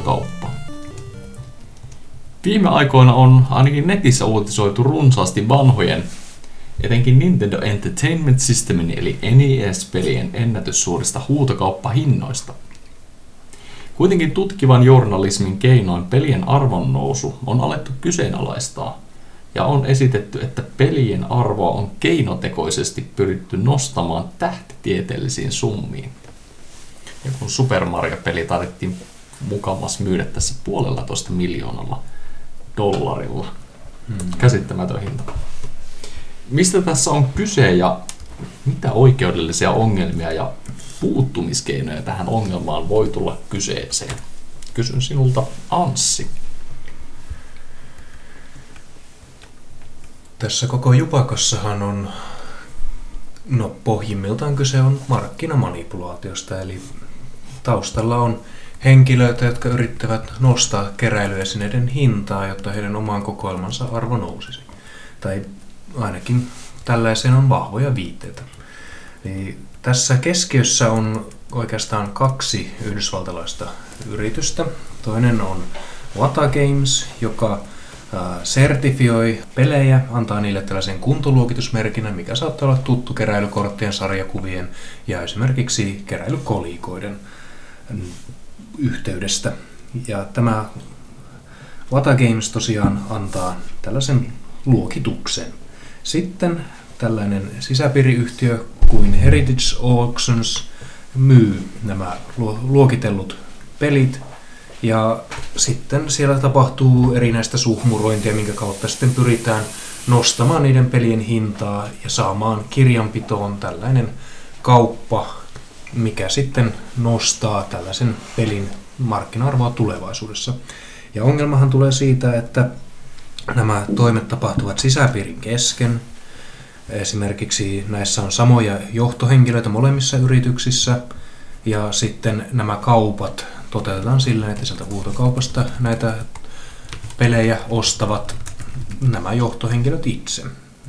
huutokauppa. Viime aikoina on ainakin netissä uutisoitu runsaasti vanhojen, etenkin Nintendo Entertainment Systemin eli NES-pelien ennätyssuurista huutokauppahinnoista. Kuitenkin tutkivan journalismin keinoin pelien arvonnousu on alettu kyseenalaistaa, ja on esitetty, että pelien arvoa on keinotekoisesti pyritty nostamaan tähtitieteellisiin summiin. Ja kun Super Mario-peli taidettiin mukamas myydä tässä puolella toista miljoonalla dollarilla. Hmm. Käsittämätön hinta. Mistä tässä on kyse ja mitä oikeudellisia ongelmia ja puuttumiskeinoja tähän ongelmaan voi tulla kyseeseen? Kysyn sinulta Anssi. Tässä koko jupakossahan on, no pohjimmiltaan kyse on markkinamanipulaatiosta, eli taustalla on henkilöitä, jotka yrittävät nostaa keräilyesineiden hintaa, jotta heidän omaan kokoelmansa arvo nousisi. Tai ainakin tällaiseen on vahvoja viitteitä. Eli tässä keskiössä on oikeastaan kaksi yhdysvaltalaista yritystä. Toinen on Wata Games, joka sertifioi pelejä, antaa niille tällaisen kuntoluokitusmerkinnän, mikä saattaa olla tuttu keräilykorttien, sarjakuvien ja esimerkiksi keräilykolikoiden yhteydestä. Ja tämä Wata Games tosiaan antaa tällaisen luokituksen. Sitten tällainen sisäpiiriyhtiö kuin Heritage Auctions myy nämä luokitellut pelit ja sitten siellä tapahtuu erinäistä suhmurointia, minkä kautta sitten pyritään nostamaan niiden pelien hintaa ja saamaan kirjanpitoon tällainen kauppa, mikä sitten nostaa tällaisen pelin markkina-arvoa tulevaisuudessa. Ja ongelmahan tulee siitä, että nämä toimet tapahtuvat sisäpiirin kesken. Esimerkiksi näissä on samoja johtohenkilöitä molemmissa yrityksissä, ja sitten nämä kaupat toteutetaan sillä, että sieltä huutokaupasta näitä pelejä ostavat nämä johtohenkilöt itse.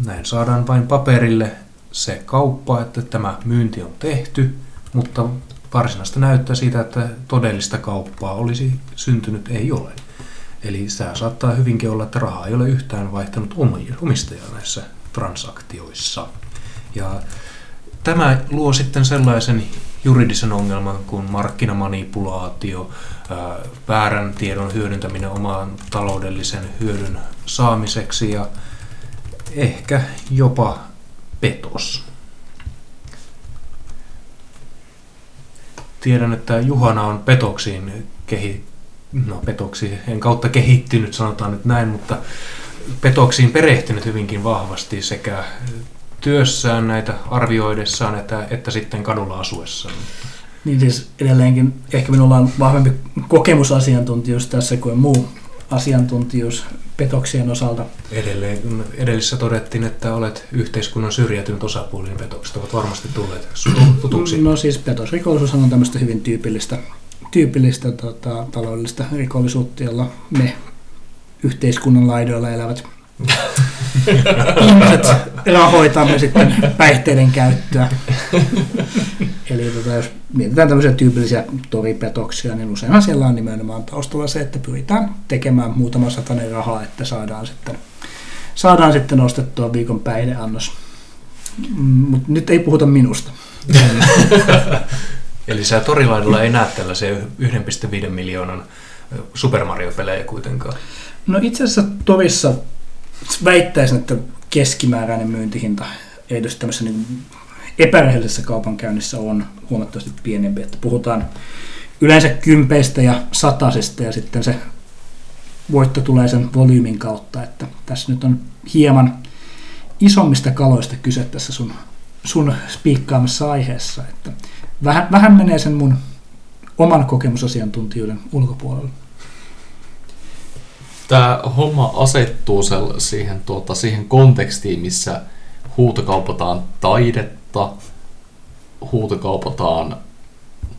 Näin saadaan vain paperille se kauppa, että tämä myynti on tehty, mutta varsinaista näyttää siitä, että todellista kauppaa olisi syntynyt, ei ole. Eli tämä saattaa hyvinkin olla, että rahaa ei ole yhtään vaihtanut omistajaa näissä transaktioissa. Ja tämä luo sitten sellaisen juridisen ongelman kuin markkinamanipulaatio, väärän tiedon hyödyntäminen omaan taloudellisen hyödyn saamiseksi ja ehkä jopa petos. Tiedän, että Juhana on petoksiin kehi, no petoksiin, en kautta kehittynyt, sanotaan nyt näin, mutta petoksiin perehtynyt hyvinkin vahvasti sekä työssään näitä arvioidessaan, että, että sitten kadulla asuessaan. Niin siis edelleenkin ehkä minulla on vahvempi kokemusasiantuntijuus tässä kuin muu asiantuntijuus petoksien osalta. Edelleen, edellisessä todettiin, että olet yhteiskunnan syrjäytynyt osapuoli, niin petokset ovat varmasti tulleet tutuksi. No siis petosrikollisuus on tämmöistä hyvin tyypillistä, tyypillistä tota, taloudellista rikollisuutta, jolla me yhteiskunnan laidoilla elävät ihmiset rahoitamme sitten päihteiden käyttöä. Eli tota, jos mietitään tämmöisiä tyypillisiä toripetoksia, niin useinhan siellä on nimenomaan taustalla se, että pyritään tekemään muutama satanen rahaa, että saadaan sitten, saadaan sitten ostettua viikon päihdeannos. Mm, Mutta nyt ei puhuta minusta. Eli sä torilaidulla ei näe tällaisia 1,5 miljoonan Super Mario-pelejä kuitenkaan? No itse asiassa torissa väittäisin, että keskimääräinen myyntihinta edes tämmöisessä niin epärehellisessä kaupankäynnissä on huomattavasti pienempi. Että puhutaan yleensä kympeistä ja satasista ja sitten se voitto tulee sen volyymin kautta. Että tässä nyt on hieman isommista kaloista kyse tässä sun, sun spiikkaamassa aiheessa. Että vähän, vähän menee sen mun oman kokemusasiantuntijuuden ulkopuolelle tämä homma asettuu siihen, tuota, siihen kontekstiin, missä huutokaupataan taidetta, huutokaupataan,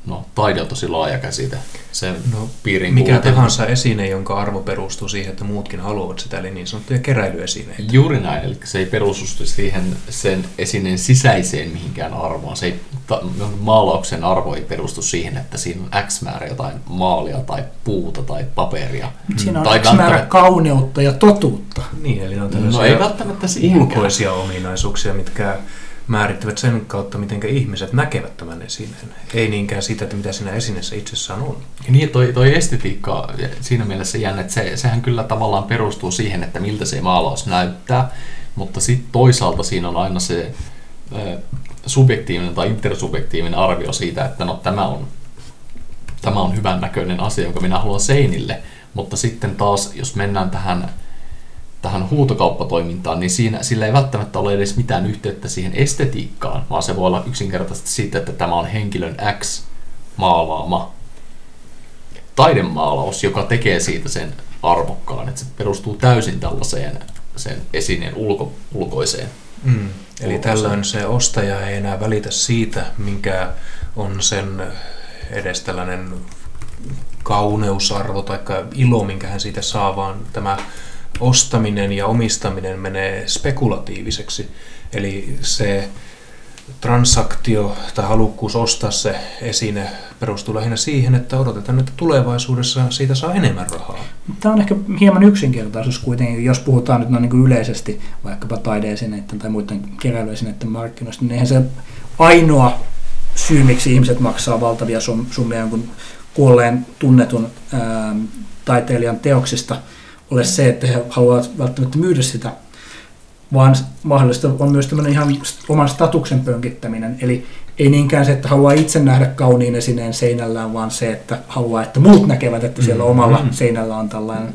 no taide on tosi laaja käsite, sen no, piirin Mikä kuuntelu. tahansa esine, jonka arvo perustuu siihen, että muutkin haluavat sitä, eli niin sanottuja keräilyesineitä. Juuri näin, eli se ei perustu siihen sen esineen sisäiseen mihinkään arvoon, se ei ta- maalauksen arvo ei perustu siihen, että siinä on X määrä jotain maalia tai puuta tai paperia. Siinä on Tai X määrä välttämättä- kauneutta ja totuutta. Niin, eli ne on No ei välttämättä siihenkään. ulkoisia ominaisuuksia, mitkä määrittävät sen kautta, miten ihmiset näkevät tämän esineen. Ei niinkään sitä, että mitä siinä esineessä itsessään on. Niin, toi, toi estetiikka siinä mielessä jännä, että se, sehän kyllä tavallaan perustuu siihen, että miltä se maalaus näyttää, mutta sitten toisaalta siinä on aina se ö, subjektiivinen tai intersubjektiivinen arvio siitä, että no tämä on, tämä on hyvän näköinen asia, jonka minä haluan seinille, mutta sitten taas, jos mennään tähän, tähän huutokauppatoimintaan, niin siinä, sillä ei välttämättä ole edes mitään yhteyttä siihen estetiikkaan, vaan se voi olla yksinkertaisesti siitä, että tämä on henkilön X maalaama taidemaalaus, joka tekee siitä sen arvokkaan, että se perustuu täysin tällaiseen sen esineen ulko, ulkoiseen. Mm. Eli tällöin se ostaja ei enää välitä siitä, mikä on sen edes tällainen kauneusarvo tai ilo, minkä hän siitä saa, vaan tämä ostaminen ja omistaminen menee spekulatiiviseksi. Eli se transaktio tai halukkuus ostaa se esine perustuu lähinnä siihen, että odotetaan, että tulevaisuudessa siitä saa enemmän rahaa. Tämä on ehkä hieman yksinkertaisuus kuitenkin, jos puhutaan nyt noin niin kuin yleisesti vaikkapa taideesineiden tai muiden keräilyesineiden markkinoista, niin eihän se ainoa syy, miksi ihmiset maksaa valtavia sum- summia jonkun kuolleen tunnetun ää, taiteilijan teoksista ole se, että he haluavat välttämättä myydä sitä, vaan mahdollista on myös tämmöinen ihan oman statuksen pönkittäminen. Eli ei niinkään se, että haluaa itse nähdä kauniin esineen seinällään, vaan se, että haluaa, että muut näkevät, että siellä omalla Mm. seinällä on tällainen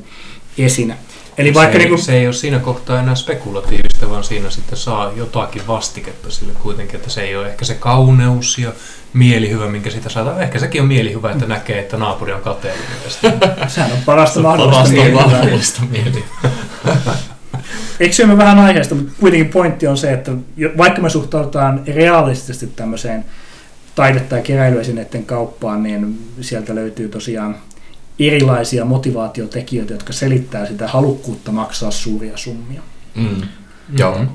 esine. Eli vaikka se, niin kuin, se ei ole siinä kohtaa enää spekulatiivista, vaan siinä sitten saa jotakin vastiketta sille kuitenkin, että se ei ole ehkä se kauneus ja mielihyvä, minkä sitä saa. Ehkä sekin on mielihyvä, että näkee, että naapuri on kateellinen. Sehän on parasta mahdollista mielihyvää. mieli. Eksymme vähän aiheesta, mutta kuitenkin pointti on se, että vaikka me suhtaudutaan realistisesti tämmöiseen taidetta- ja keräilyesineiden kauppaan, niin sieltä löytyy tosiaan erilaisia motivaatiotekijöitä, jotka selittää sitä halukkuutta maksaa suuria summia. Mm. Ja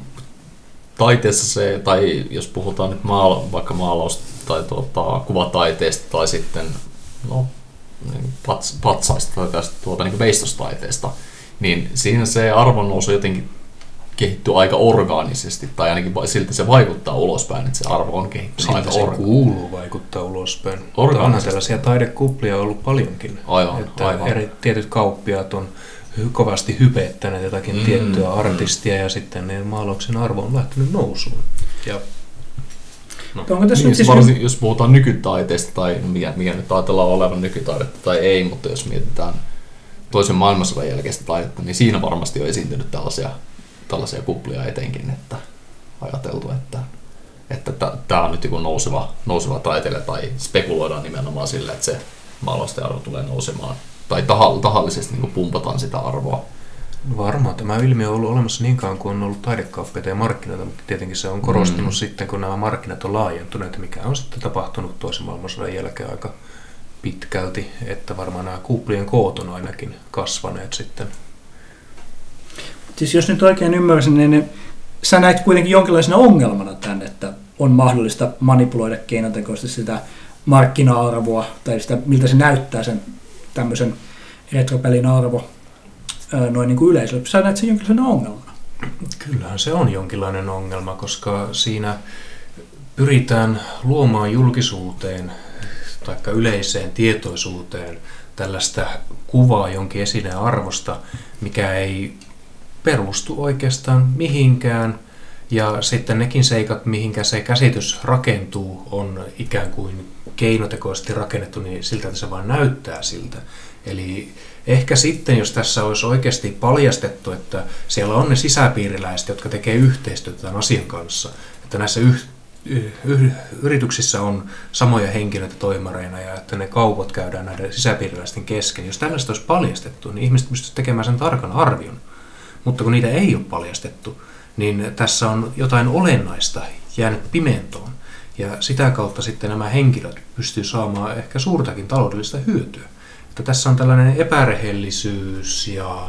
taiteessa se, tai jos puhutaan nyt maala, vaikka maalaus- tai tuota, kuvataiteesta tai sitten no, niin pats, patsaista tai tästä tuota, niin veistostaiteesta, niin siinä se arvonnousu jotenkin kehittyy aika orgaanisesti, tai ainakin siltä se vaikuttaa ulospäin, että se arvo on kehittynyt aika Siltä se orgaanisesti. kuuluu vaikuttaa ulospäin. Orgaanisesti. onhan tällaisia taidekuplia ollut paljonkin. Aivan, että aivan. Eri, tietyt kauppiaat on kovasti hypettäneet jotakin Mm, mm, tiettyä mm. artistia ja sitten ne maalauksen arvo on lähtenyt nousuun. Ja no, Onko tässä Niin, nyt siis varsin, jos puhutaan nykytaiteesta tai mikä, mikä nyt ajatellaan olevan nykytaidetta tai ei, mutta jos mietitään toisen maailmansodan jälkeistä taidetta, niin siinä varmasti on esiintynyt tällaisia, tällaisia kuplia etenkin, että ajateltu, että että tämä on nyt joku nouseva, nouseva taiteilija tai spekuloidaan nimenomaan sillä, että se maalausten arvo tulee nousemaan tai tahall- tahallisesti niin pumpataan sitä arvoa. Varmaan tämä ilmiö on ollut olemassa niin kauan kuin on ollut taidekauppiaita ja markkinoita, mutta tietenkin se on korostunut Mm. mm. sitten, kun nämä markkinat on laajentuneet, mikä on sitten tapahtunut toisen maailmansodan jälkeen aika pitkälti, että varmaan nämä kuplien koot on ainakin kasvaneet sitten. Siis jos nyt oikein ymmärsin, niin ne- sä näet kuitenkin jonkinlaisena ongelmana tämän, että on mahdollista manipuloida keinotekoisesti sitä markkina-arvoa tai sitä, miltä se näyttää sen tämmöisen retropelin arvo noin niin kuin yleisölle. Sä näet sen jonkinlaisena ongelmana. Kyllähän se on jonkinlainen ongelma, koska siinä pyritään luomaan julkisuuteen tai yleiseen tietoisuuteen tällaista kuvaa jonkin esineen arvosta, mikä ei perustu oikeastaan mihinkään. Ja sitten nekin seikat, mihinkä se käsitys rakentuu, on ikään kuin keinotekoisesti rakennettu, niin siltä että se vain näyttää siltä. Eli ehkä sitten, jos tässä olisi oikeasti paljastettu, että siellä on ne sisäpiiriläiset, jotka tekee yhteistyötä tämän asian kanssa, että näissä yh, yh, yrityksissä on samoja henkilöitä toimareina ja että ne kaupat käydään näiden sisäpiiriläisten kesken. Jos tällaista olisi paljastettu, niin ihmiset pystyisivät tekemään sen tarkan arvion. Mutta kun niitä ei ole paljastettu, niin tässä on jotain olennaista jäänyt pimentoon. Ja sitä kautta sitten nämä henkilöt pystyy saamaan ehkä suurtakin taloudellista hyötyä. Että tässä on tällainen epärehellisyys ja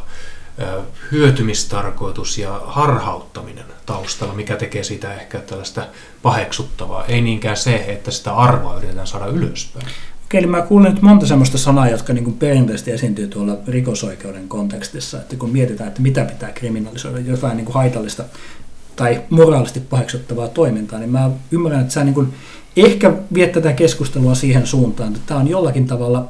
hyötymistarkoitus ja harhauttaminen taustalla, mikä tekee siitä ehkä tällaista paheksuttavaa. Ei niinkään se, että sitä arvoa yritetään saada ylöspäin. Okei, eli mä kuulen nyt monta semmoista sanaa, jotka niin kuin perinteisesti esiintyy tuolla rikosoikeuden kontekstissa, että kun mietitään, että mitä pitää kriminalisoida, jotain niin kuin haitallista tai moraalisesti paheksuttavaa toimintaa, niin mä ymmärrän, että sä niin kuin ehkä viet tätä keskustelua siihen suuntaan, että tämä on jollakin tavalla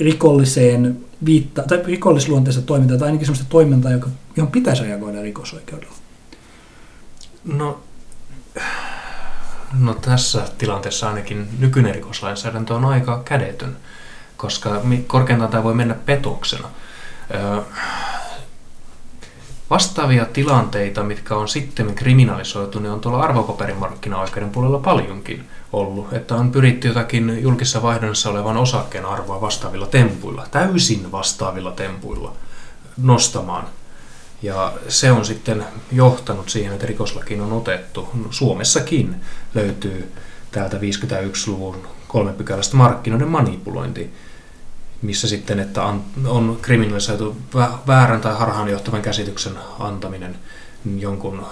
rikolliseen viitta, tai rikollisluonteista toimintaa, tai ainakin sellaista toimintaa, joka, johon pitäisi reagoida rikosoikeudella. No, no tässä tilanteessa ainakin nykyinen rikoslainsäädäntö on aika kädetön, koska korkeintaan tämä voi mennä petoksena. Ö, Vastaavia tilanteita, mitkä on sitten kriminalisoitu, niin on tuolla arvopaperimarkkina-oikeuden puolella paljonkin ollut. Että on pyritty jotakin julkisessa vaihdonnassa olevan osakkeen arvoa vastaavilla tempuilla, täysin vastaavilla tempuilla nostamaan. Ja se on sitten johtanut siihen, että rikoslakiin on otettu. Suomessakin löytyy täältä 51-luvun kolme pykälästä markkinoiden manipulointi, missä sitten, että on, kriminalisoitu vä- väärän tai harhaanjohtavan käsityksen antaminen jonkun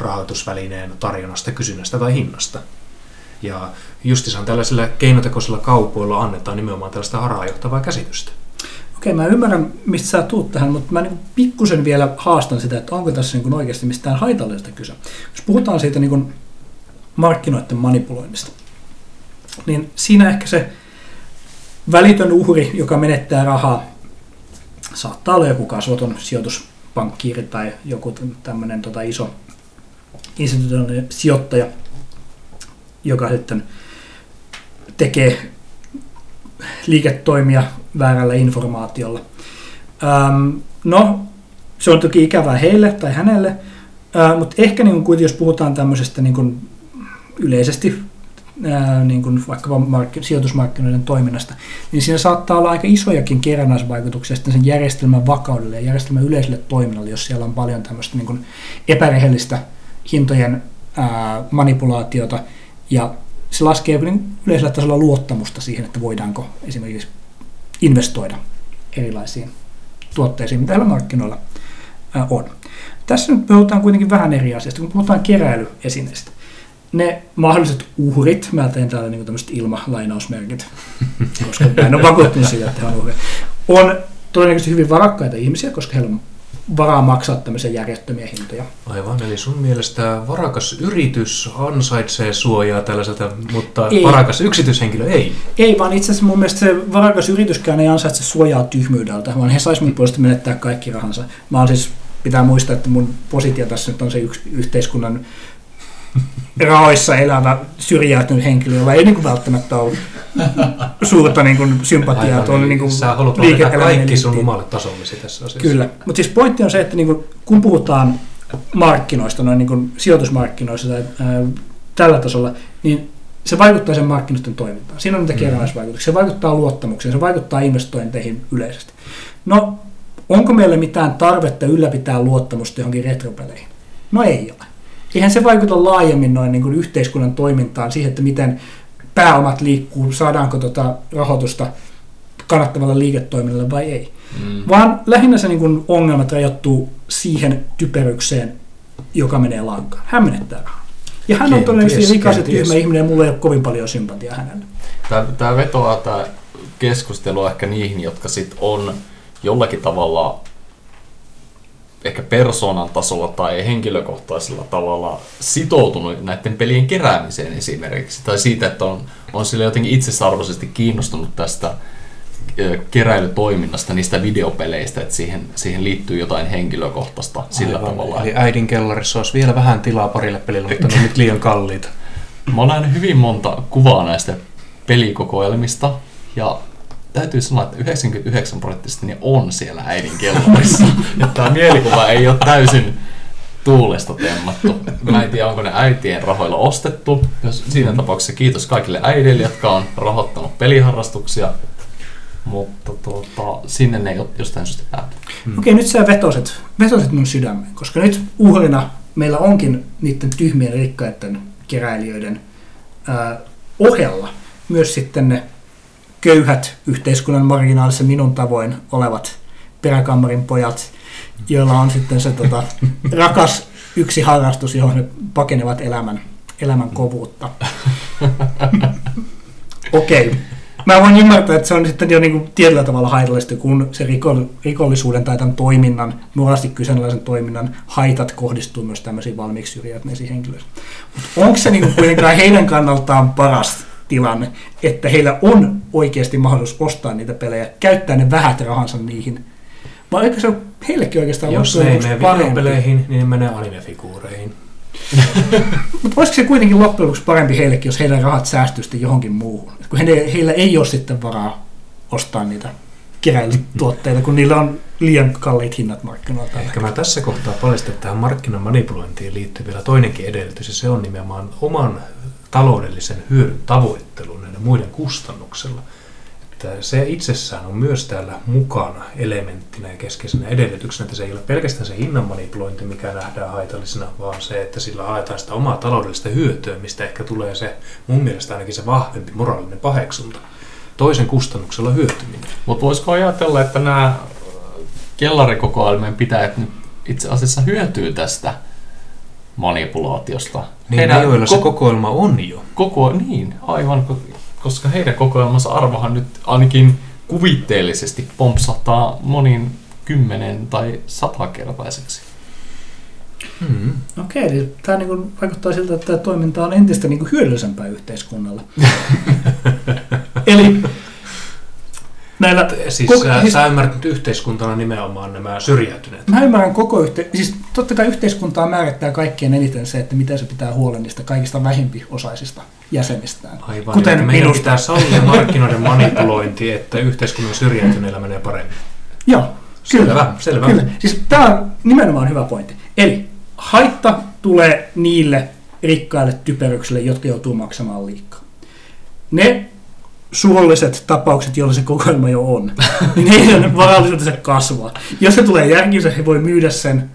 rahoitusvälineen tarjonnasta, kysynnästä tai hinnasta. Ja justisaan tällaisilla keinotekoisilla kaupoilla annetaan nimenomaan tällaista harhaanjohtavaa käsitystä. Okei, mä ymmärrän, mistä sä tuut tähän, mutta mä niin pikkusen vielä haastan sitä, että onko tässä niin oikeasti mistään haitallisesta kyse. Jos puhutaan siitä niin markkinoiden manipuloinnista, niin siinä ehkä se välitön uhri, joka menettää rahaa, saattaa olla joku kasvoton sijoituspankkiiri tai joku tämmöinen tota iso institutionaalinen sijoittaja, joka sitten tekee liiketoimia väärällä informaatiolla. Ähm, no, se on toki ikävää heille tai hänelle, äh, mutta ehkä niin kuin, jos puhutaan tämmöisestä niin kuin yleisesti niin kuin vaikkapa mark- sijoitusmarkkinoiden toiminnasta, niin siinä saattaa olla aika isojakin kerrannaisvaikutuksia sitten sen järjestelmän vakaudelle ja järjestelmän yleiselle toiminnalle, jos siellä on paljon tämmöistä niin kuin epärehellistä hintojen ää, manipulaatiota ja se laskee yleisellä tasolla luottamusta siihen, että voidaanko esimerkiksi investoida erilaisiin tuotteisiin, mitä näillä markkinoilla ää, on. Tässä nyt puhutaan kuitenkin vähän eri asiasta, kun puhutaan keräilyesineistä ne mahdolliset uhrit, mä teen täällä niin tämmöiset ilmalainausmerkit, koska mä en ole vakuuttunut siitä, että he on uhreja, on todennäköisesti hyvin varakkaita ihmisiä, koska heillä on varaa maksaa tämmöisiä järjettömiä hintoja. Aivan, eli sun mielestä varakas yritys ansaitsee suojaa tällaiselta, mutta Ei. varakas yksityishenkilö ei. Ei, vaan itse asiassa mun mielestä se varakas yrityskään ei ansaitse suojaa tyhmyydeltä, vaan he sais mun puolesta menettää kaikki rahansa. Mä oon siis, pitää muistaa, että mun positio tässä nyt on se yks, yhteiskunnan rahoissa elävä syrjäytynyt henkilö, jolla ei niin kuin välttämättä ole suurta niin kuin, sympatiaa Aivan, eli niin kuin, Sä haluat kaikki sun omalle tasollesi tässä asiassa. Kyllä, mutta siis pointti on se, että niin kuin, kun puhutaan markkinoista, noin niin kuin sijoitusmarkkinoista tai ää, tällä tasolla, niin se vaikuttaa sen markkinoiden toimintaan. Siinä on niitä Mhm. kerrannaisvaikutuksia. Se vaikuttaa luottamukseen, se vaikuttaa investointeihin yleisesti. No, onko meillä mitään tarvetta ylläpitää luottamusta johonkin retropeleihin? No ei ole. Eihän se vaikuta laajemmin noin niin kuin yhteiskunnan toimintaan, siihen, että miten pääomat liikkuu, saadaanko tota rahoitusta kannattavalle liiketoiminnalle vai ei. Mm. Vaan lähinnä se niin kuin ongelmat rajoittuu siihen typerykseen, joka menee lankaan. Hän menettää rahaa. Ja hän on todennäköisesti rikas ja tyhmä ihminen ja mulla ei ole kovin paljon sympatiaa hänelle. Tämä, tämä vetoaa tämä keskustelu ehkä niihin, jotka sit on jollakin tavalla ehkä persoonan tasolla tai henkilökohtaisella tavalla sitoutunut näiden pelien keräämiseen esimerkiksi. Tai siitä, että on, on sille jotenkin itsesarvoisesti kiinnostunut tästä keräilytoiminnasta, niistä videopeleistä, että siihen, siihen liittyy jotain henkilökohtaista sillä Aivan, tavalla. Eli äidin kellarissa olisi vielä vähän tilaa parille pelille, mutta ne on nyt liian kalliita. Mä oon nähnyt hyvin monta kuvaa näistä pelikokoelmista ja täytyy sanoa, että 99 prosenttisesti ne on siellä äidin kellarissa. että tämä mielikuva ei ole täysin tuulesta temmattu. Mä en tiedä, onko ne äitien rahoilla ostettu. Jos siinä tapauksessa kiitos kaikille äideille, jotka on rahoittanut peliharrastuksia. Mutta tuota, sinne ne ei ole jostain syystä päätynyt. Mm. Okei, nyt sä vetoset, vetoset mun sydämeen, koska nyt uhrina meillä onkin niiden tyhmien rikkaiden keräilijöiden ää, ohella myös sitten ne köyhät yhteiskunnan marginaalissa minun tavoin olevat peräkammarin pojat, joilla on sitten se tota, rakas yksi harrastus, johon ne pakenevat elämän, elämän kovuutta. Okei. Okay. Mä voin ymmärtää, että se on sitten jo niin kuin tietyllä tavalla haitallista, kun se rikollisuuden tai tämän toiminnan, nuorasti kyseenalaisen toiminnan haitat kohdistuu myös tämmöisiin valmiiksi syrjäytyneisiin henkilöihin. Mutta onko se niin kuitenkaan heidän kannaltaan paras tilanne, että heillä on oikeasti mahdollisuus ostaa niitä pelejä, käyttää ne vähät rahansa niihin, vai eikö se ole heillekin oikeastaan Jos ne ei mene videopeleihin, niin ne menee animefiguureihin. Mutta olisiko se kuitenkin loppujen lopuksi parempi heillekin, jos heidän rahat säästyisi johonkin muuhun? Kun heille, heillä ei ole sitten varaa ostaa niitä keräilytuotteita, kun niillä on liian kalliit hinnat markkinoilta. Ehkä mä tässä kohtaa paljastan, että tähän markkinamanipulointiin liittyy vielä toinenkin edellytys, ja se on nimenomaan oman taloudellisen hyödyn tavoittelu näiden muiden kustannuksella. Että se itsessään on myös täällä mukana elementtinä ja keskeisenä edellytyksenä, että se ei ole pelkästään se hinnan manipulointi, mikä nähdään haitallisena, vaan se, että sillä haetaan sitä omaa taloudellista hyötyä, mistä ehkä tulee se mun mielestä ainakin se vahvempi moraalinen paheksunta. Toisen kustannuksella hyötyminen. Mutta voisiko ajatella, että nämä kellarikokoelmien pitäjät nyt itse asiassa hyötyy tästä manipulaatiosta. Niin Heidän ne, joilla ko- se kokoelma on jo. Koko, niin, aivan, koska heidän kokoelmansa arvohan nyt ainakin kuvitteellisesti pompsahtaa monin kymmenen tai satakertaiseksi. Hmm. Okei, eli tämä niin vaikuttaa siltä, että tämä toiminta on entistä niin hyödyllisempää yhteiskunnalle. eli näillä... Siis koko, sä, siis, sä ymmärrät yhteiskuntana nimenomaan nämä syrjäytyneet. Mä ymmärrän koko yhte... Siis totta kai yhteiskuntaa määrittää kaikkien eniten se, että miten se pitää huolen niistä kaikista vähimpiosaisista jäsenistään. Aivan, Kuten meidän minusta. pitää sallia markkinoiden manipulointi, että yhteiskunnan syrjäytyneillä menee paremmin. Joo, Selvä, kyllä. selvä. Kyllä. Siis tämä on nimenomaan hyvä pointti. Eli haitta tulee niille rikkaille typeryksille, jotka joutuu maksamaan liikaa. Ne surulliset tapaukset, joilla se kokoelma jo on, niin heidän varallisuutensa kasvaa. Jos se tulee järkiinsä, he voi myydä sen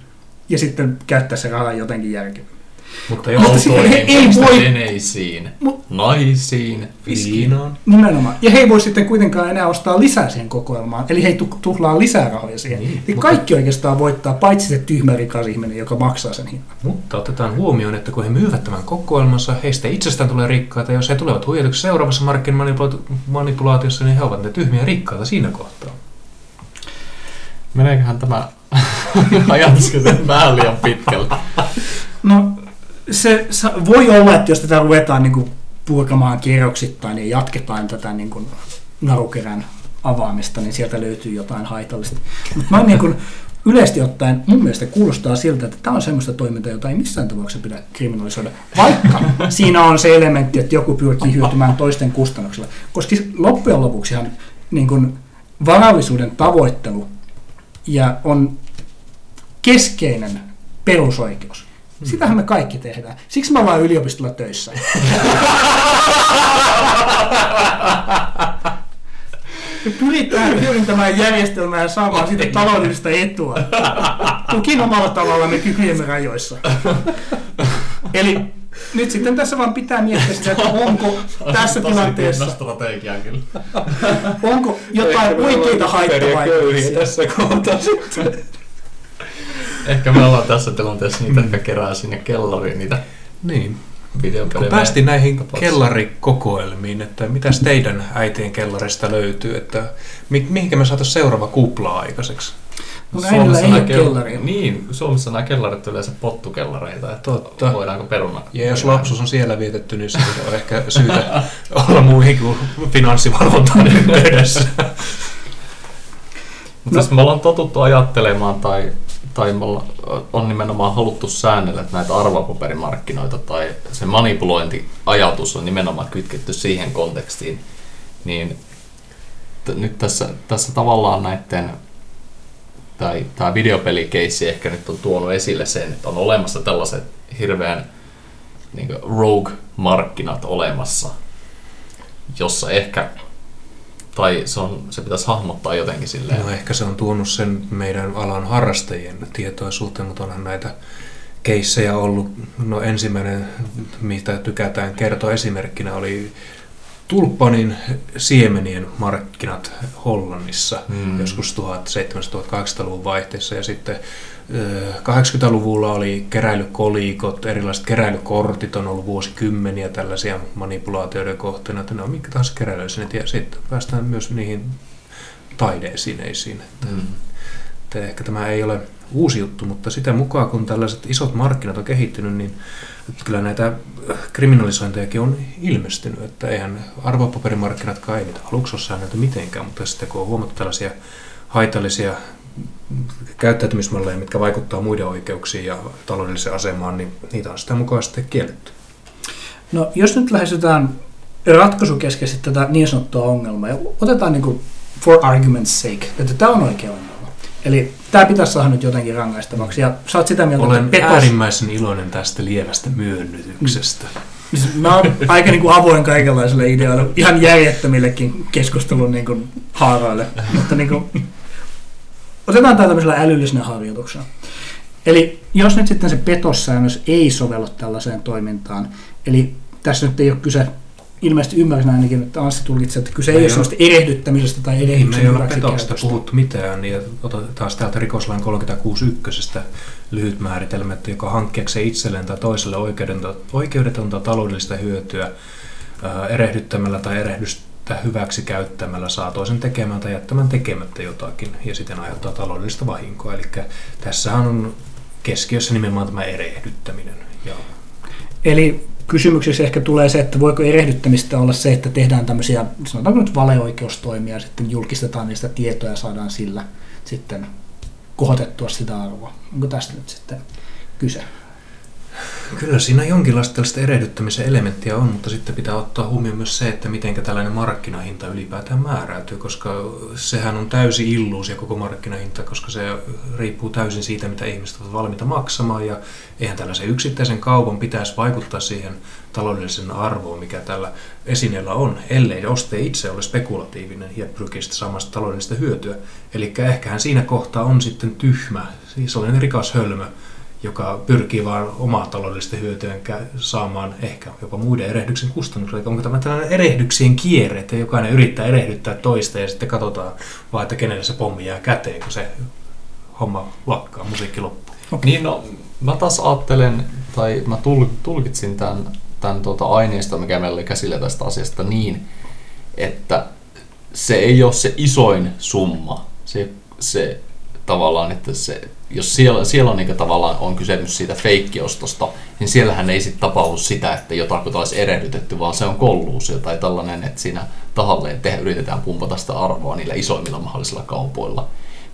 ja sitten käyttää se rahaa jotenkin järkevästi. Mutta jos autoihin, he ei voi... veneisiin, Mut, naisiin, viinoon. Nimenomaan. Ja he ei voi sitten kuitenkaan enää ostaa lisää siihen kokoelmaan, eli he ei tuhlaa lisää rahoja siihen. Niin, eli mutta... kaikki oikeastaan voittaa, paitsi se tyhmä rikas ihminen, joka maksaa sen hinnan. Mutta otetaan huomioon, että kun he myyvät tämän kokoelmansa, heistä itsestään tulee rikkaita, jos he tulevat huijatuksi seuraavassa markkinamanipulaatiossa, niin he ovat ne tyhmiä rikkaita siinä kohtaa. Meneeköhän tämä ajatuskin vähän liian pitkälle? No, se, voi olla, että jos tätä ruvetaan niin kuin purkamaan kierroksittain ja jatketaan tätä niin kuin narukerän avaamista, niin sieltä löytyy jotain haitallista. Mutta mä niin kuin, yleisesti ottaen mun mielestä kuulostaa siltä, että tämä on semmoista toimintaa, jota ei missään tapauksessa pidä kriminalisoida, vaikka siinä on se elementti, että joku pyrkii hyötymään toisten kustannuksella. Koska loppujen lopuksihan niin kuin varallisuuden tavoittelu ja on keskeinen perusoikeus. Sitähän me kaikki tehdään. Siksi mä ollaan yliopistolla töissä. Me pyritään hyödyntämään järjestelmää ja saamaan siitä taloudellista etua. Kukin omalla tavalla me kykyjemme rajoissa. Eli nyt sitten tässä vaan pitää miettiä sitä, että onko tässä tilanteessa... strategia kyllä. Onko jotain oikeita haittavaikutuksia. tässä kohtaa sitten. Ehkä me ollaan tässä tilanteessa niitä, jotka kerää sinne kellariin niitä niin. Kun päästiin näihin tapaus. kellarikokoelmiin, että mitäs teidän äitien kellarista löytyy, että mi- mihinkä me saataisiin seuraava kupla aikaiseksi? Mun äidillä ei ole kellaria. Niin, Suomessa nämä kellarit yleensä pottukellareita, että Totta. voidaanko peruna. Ja jos lapsuus on siellä vietetty, niin on ehkä syytä olla muihin kuin finanssivalvontaan yhteydessä. Mutta no. me ollaan totuttu ajattelemaan tai tai on nimenomaan haluttu säännellä näitä arvopaperimarkkinoita tai se manipulointiajatus on nimenomaan kytketty siihen kontekstiin, niin t- nyt tässä, tässä tavallaan näiden tai tämä videopelikeissi ehkä nyt on tuonut esille sen, että on olemassa tällaiset hirveän niin rogue-markkinat olemassa, jossa ehkä tai se, on, se pitäisi hahmottaa jotenkin silleen. No ehkä se on tuonut sen meidän alan harrastajien tietoisuuteen, mutta onhan näitä keissejä ollut. No ensimmäinen, mitä tykätään kertoa esimerkkinä, oli tulppanin siemenien markkinat Hollannissa Mm. joskus 1700-1800-luvun vaihteessa ja sitten 80-luvulla oli keräilykolikot, erilaiset keräilykortit on ollut vuosikymmeniä tällaisia manipulaatioiden kohteena, että ne on minkä tahansa keräilyesineet ja sitten päästään myös niihin taideesineisiin. Että, Mm. että ehkä tämä ei ole uusi juttu, mutta sitä mukaan kun tällaiset isot markkinat on kehittynyt, niin kyllä näitä kriminalisointejakin on ilmestynyt, että eihän arvopaperimarkkinatkaan ei niitä aluksi ole säännelty mitenkään, mutta sitten kun on huomattu tällaisia haitallisia käyttäytymismalleja, mitkä vaikuttaa muiden oikeuksiin ja taloudelliseen asemaan, niin niitä on sitä mukaan sitten kielletty. No, jos nyt lähestytään ratkaisukeskeisesti tätä niin sanottua ongelmaa, ja otetaan niin kuin for argument's sake, että tämä on oikea ongelma. Eli tämä pitäisi saada nyt jotenkin rangaistavaksi, ja sä oot sitä mieltä, Olen että petos... äärimmäisen iloinen tästä lievästä myönnytyksestä. Siis Mä oon aika niin kuin avoin kaikenlaisille ideoille, ihan järjettömillekin keskustelun niin kuin haaraille. Mutta niin kuin, otetaan tämä tämmöisellä älyllisenä harjoituksena. Eli jos nyt sitten se petossäännös ei sovellu tällaiseen toimintaan, eli tässä nyt ei ole kyse, ilmeisesti ymmärsin ainakin, että Anssi tulkitsee, että kyse ei ei ole sellaista erehdyttämisestä tai Niin, me erehdyksen ei ole puhuttu mitään, niin otetaan täältä rikoslain 36.1. lyhyt määritelmä, että joka hankkiakseen itselleen tai toiselle oikeudetonta, oikeudetonta taloudellista hyötyä erehdyttämällä tai hyväksi käyttämällä saa toisen tekemään tai jättämään tekemättä jotakin ja siten aiheuttaa taloudellista vahinkoa. Eli tässähän on keskiössä nimenomaan tämä erehdyttäminen. Ja Eli kysymyksessä ehkä tulee se, että voiko erehdyttämistä olla se, että tehdään tämmöisiä, sanotaanko nyt valeoikeustoimia, sitten julkistetaan niistä tietoja ja saadaan sillä sitten kohotettua sitä arvoa. Onko tästä nyt sitten kyse? Kyllä siinä jonkinlaista tällaista erehdyttämisen elementtiä on, mutta sitten pitää ottaa huomioon myös se, että miten tällainen markkinahinta ylipäätään määräytyy, koska sehän on täysi illuusia koko markkinahinta, koska se riippuu täysin siitä, mitä ihmiset ovat valmiita maksamaan ja eihän tällaisen yksittäisen kaupan pitäisi vaikuttaa siihen taloudellisen arvoon, mikä tällä esineellä on, ellei ostaja itse ole spekulatiivinen ja saamaan sitä taloudellista hyötyä. Eli ehkähän siinä kohtaa on sitten tyhmä, siis sellainen rikas hölmö, joka pyrkii vain omaa taloudellista hyötyä saamaan ehkä jopa muiden erehdyksen kustannuksella. Onko tämä tällainen erehdyksien kierre, että jokainen yrittää erehdyttää toista ja sitten katsotaan vaan, että kenelle se pommi jää käteen, kun se homma lakkaa, musiikki loppuu. Niin no, mä taas ajattelen, tai mä tul- tulkitsin tämän, tämän tuota aineiston, mikä meillä oli käsillä tästä asiasta niin, että se ei ole se isoin summa. Se, se tavallaan, että se, jos siellä, siellä on niin tavallaan on kysymys siitä feikkiostosta, niin siellähän ei sitten tapahdu sitä, että jotakuta olisi erehdytetty, vaan se on kolluusio tai tällainen, että siinä tahalleen te, yritetään pumpata sitä arvoa niillä isoimmilla mahdollisilla kaupoilla.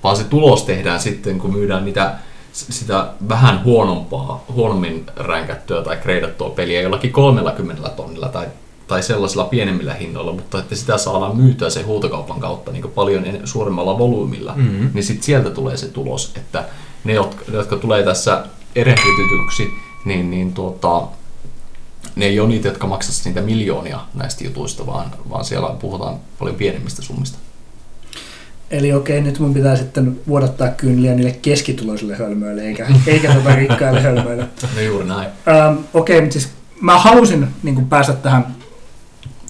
Vaan se tulos tehdään sitten, kun myydään niitä sitä vähän huonompaa, huonommin ränkättyä tai kreidattua peliä jollakin 30 tonnilla tai, tai sellaisilla pienemmillä hinnoilla, mutta että sitä saadaan myytyä sen huutokaupan kautta niin paljon suuremmalla volyymilla, Mhm. niin sitten sieltä tulee se tulos, että ne, jotka, jotka tulee tässä erehdytetyksi, niin, niin tuota, ne ei ole niitä, jotka maksaisivat niitä miljoonia näistä jutuista, vaan, vaan siellä puhutaan paljon pienemmistä summista. Eli okei, nyt mun pitää sitten vuodattaa kynliä niille keskituloisille hölmöille, eikä, eikä tota rikkaille hölmöille. No juuri näin. Ähm, okei, mutta siis mä halusin niin kuin päästä tähän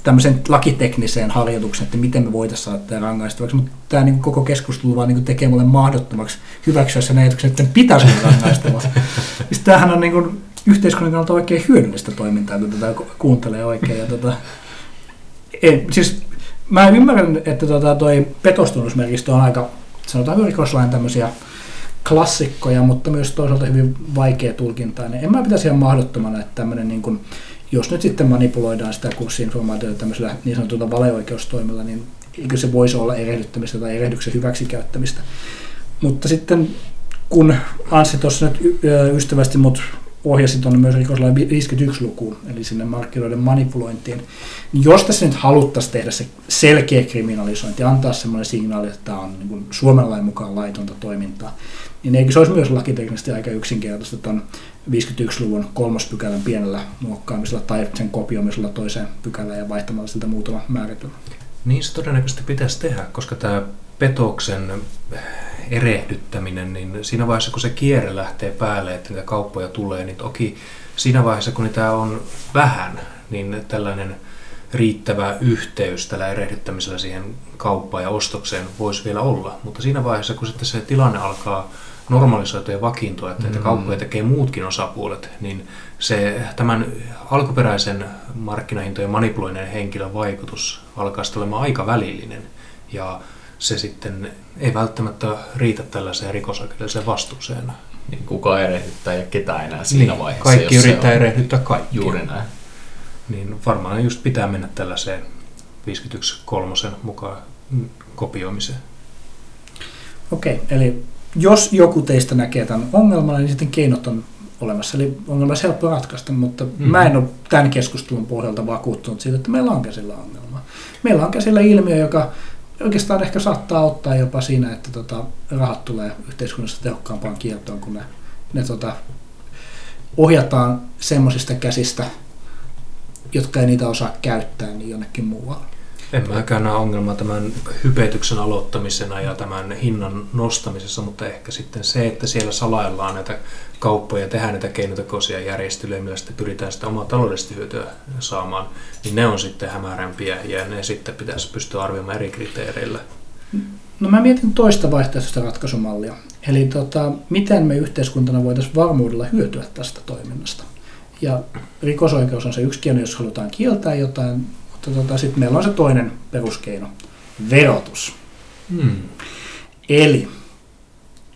tämmöiseen lakitekniseen harjoitukseen, että miten me voitaisiin saada tämä rangaistavaksi, mutta tämä niin koko keskustelu vaan niin tekee mulle mahdottomaksi hyväksyä sen ajatuksen, että pitäisi olla rangaistava. siis tämähän on niin kuin yhteiskunnan kannalta oikein hyödyllistä toimintaa, kun tätä ku- kuuntelee oikein. Ja tota, ei, siis mä ymmärrän, että tota, toi petostunnusmerkistö on aika, sanotaan rikoslain tämmöisiä klassikkoja, mutta myös toisaalta hyvin vaikea tulkintainen. En mä pitäisi ihan mahdottomana, että tämmöinen, niin kun, jos nyt sitten manipuloidaan sitä kurssi-informaatiota tämmöisellä niin sanotulla valeoikeustoimella, niin eikö se voisi olla erehdyttämistä tai erehdyksen hyväksikäyttämistä. Mutta sitten kun Anssi tuossa nyt ystävästi mut ohjasi tuonne myös rikoslain 51-lukuun, eli sinne markkinoiden manipulointiin, niin jos tässä nyt haluttaisiin tehdä se selkeä kriminalisointi, antaa semmoinen signaali, että tämä on niin Suomen lain mukaan laitonta toimintaa, niin eikö se olisi myös lakiteknisesti aika yksinkertaista tuon 51-luvun kolmospykälän pienellä muokkaamisella tai sen kopioimisella toiseen pykälään ja vaihtamalla siltä muutama määritellä. Niin se todennäköisesti pitäisi tehdä, koska tämä petoksen erehdyttäminen, niin siinä vaiheessa kun se kierre lähtee päälle, että niitä kauppoja tulee, niin toki siinä vaiheessa kun niitä on vähän, niin tällainen riittävä yhteys tällä erehdyttämisellä siihen kauppaan ja ostokseen voisi vielä olla. Mutta siinä vaiheessa, kun sitten se tilanne alkaa normalisoitua ja vakiintua, että Mm. kauppoja tekee muutkin osapuolet, niin se tämän alkuperäisen markkinahintojen manipuloinnin henkilön vaikutus alkaa sitten olemaan aika välillinen. Ja se sitten ei välttämättä riitä tällaiseen rikosoikeudelliseen vastuuseen. Niin kuka erehdyttää ja ketä enää siinä Niin, vaiheessa. Kaikki yrittää on erehdyttää kaikkia. Juuri näin. Niin varmaan just pitää mennä tällaiseen 51.3 mukaan kopioimiseen. Okei, eli jos joku teistä näkee tämän ongelman, niin sitten keinot on olemassa. Eli ongelma olisi helppo ratkaista, mutta Mhm. mm. mä en ole tämän keskustelun pohjalta vakuuttunut siitä, että meillä on käsillä ongelma. Meillä on käsillä ilmiö, joka oikeastaan ehkä saattaa auttaa jopa siinä, että tota, rahat tulee yhteiskunnassa tehokkaampaan kiertoon, kun ne, ne tota, ohjataan semmoisista käsistä, jotka ei niitä osaa käyttää, niin jonnekin muualle. En mäkään näe ongelmaa tämän hypetyksen aloittamisena ja tämän hinnan nostamisessa, mutta ehkä sitten se, että siellä salaillaan näitä kauppoja ja tehdään näitä keinotekoisia järjestelyjä, millä sitten pyritään sitä omaa taloudellista hyötyä saamaan, niin ne on sitten hämärämpiä ja ne sitten pitäisi pystyä arvioimaan eri kriteereillä. No mä mietin toista vaihtoehtoista ratkaisumallia. Eli tota, miten me yhteiskuntana voitaisiin varmuudella hyötyä tästä toiminnasta. Ja rikosoikeus on se yksi keino, jos halutaan kieltää jotain, mutta tota, sitten meillä on se toinen peruskeino, verotus. Hmm. Eli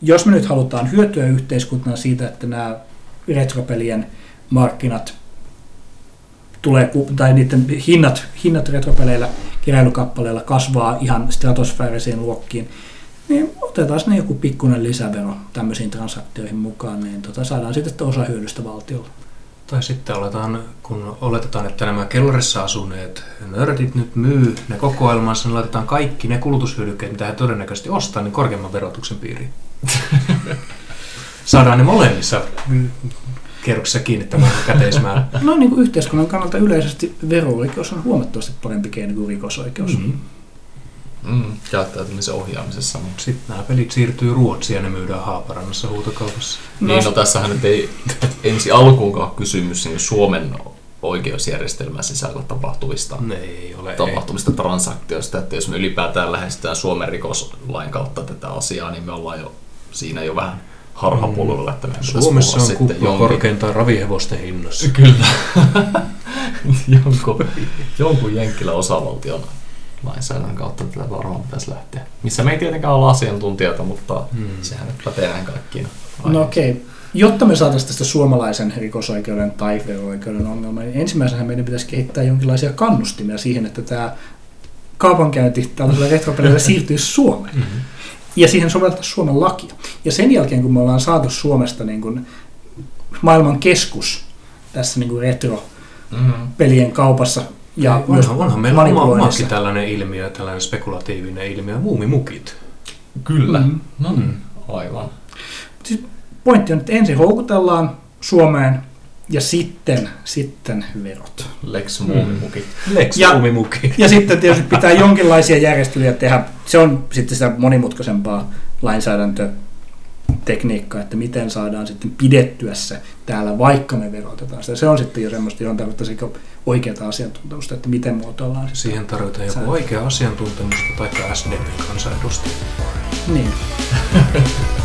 jos me nyt halutaan hyötyä yhteiskuntana siitä, että nämä retropelien markkinat tulee, tai niiden hinnat, hinnat retropeleillä, keräilykappaleilla kasvaa ihan stratosfäärisiin luokkiin, niin otetaan sinne joku pikkuinen lisävero tämmöisiin transaktioihin mukaan, niin tota, saadaan sitten osa hyödystä valtiolle. Tai sitten oletaan, kun oletetaan, että nämä kellarissa asuneet nördit nyt myy ne kokoelmansa, niin laitetaan kaikki ne kulutushyödykkeet, mitä he todennäköisesti ostaa, niin korkeamman verotuksen piiriin. Saadaan ne molemmissa kierroksissa kiinni tämä käteismäärä. No niin kuin yhteiskunnan kannalta yleisesti vero-oikeus on huomattavasti parempi keino kuin rikosoikeus. Mm. Mm, käyttäytymisen ohjaamisessa. Mutta... Sitten nämä pelit siirtyy Ruotsiin ja ne myydään Haaparannassa huutokaupassa. No, Niin, no tässähän nyt ei ensi alkuunkaan ole kysymys niin Suomen oikeusjärjestelmän sisällä tapahtuvista, Ne ei ole. Ei. tapahtuvista transaktioista, että jos me ylipäätään lähestytään Suomen rikoslain kautta tätä asiaa, niin me ollaan jo siinä jo vähän harhapolulla, että Suomessa on sitten kupla korkeintaan ravihevosten hinnassa. Kyllä. jonkun, jonkun Jenkkilän osavaltion lainsäädännön kautta tätä varmaan pitäisi lähteä. Missä me ei tietenkään olla asiantuntijoita, mutta Hmm. sehän nyt pätee näin kaikkiin. No okei. Okay. Jotta me saataisiin tästä suomalaisen rikosoikeuden tai vero-oikeuden ongelmaa, niin ensimmäisenä meidän pitäisi kehittää jonkinlaisia kannustimia siihen, että tämä kaupankäynti tällaisella retropelillä siirtyisi Suomeen. Mm-hmm. Ja siihen soveltaa Suomen lakia. Ja sen jälkeen, kun me ollaan saatu Suomesta niin kuin maailman keskus tässä niin kuin retro-pelien Mm. kaupassa ja myös onhan, onhan meillä oma, omakin tällainen ilmiö, tällainen spekulatiivinen ilmiö, muumimukit. Kyllä. Mm. No, Mm. aivan. Pointti on, että ensin houkutellaan Suomeen ja sitten, sitten verot. Lex Mm. Muumimuki. Lex Ja- muumimuki. Ja sitten tietysti pitää jonkinlaisia järjestelyjä tehdä. Se on sitten sitä monimutkaisempaa lainsäädäntötekniikkaa, että miten saadaan sitten pidettyä se täällä, vaikka me verotetaan sitä. Se on sitten jo semmoista, johon tarvittaisiin oikeaa asiantuntemusta, että miten muotoillaan sitä. Siihen tarvitaan joku Sääntö. oikea asiantuntemusta tai SDP-kansanedustaja. Niin.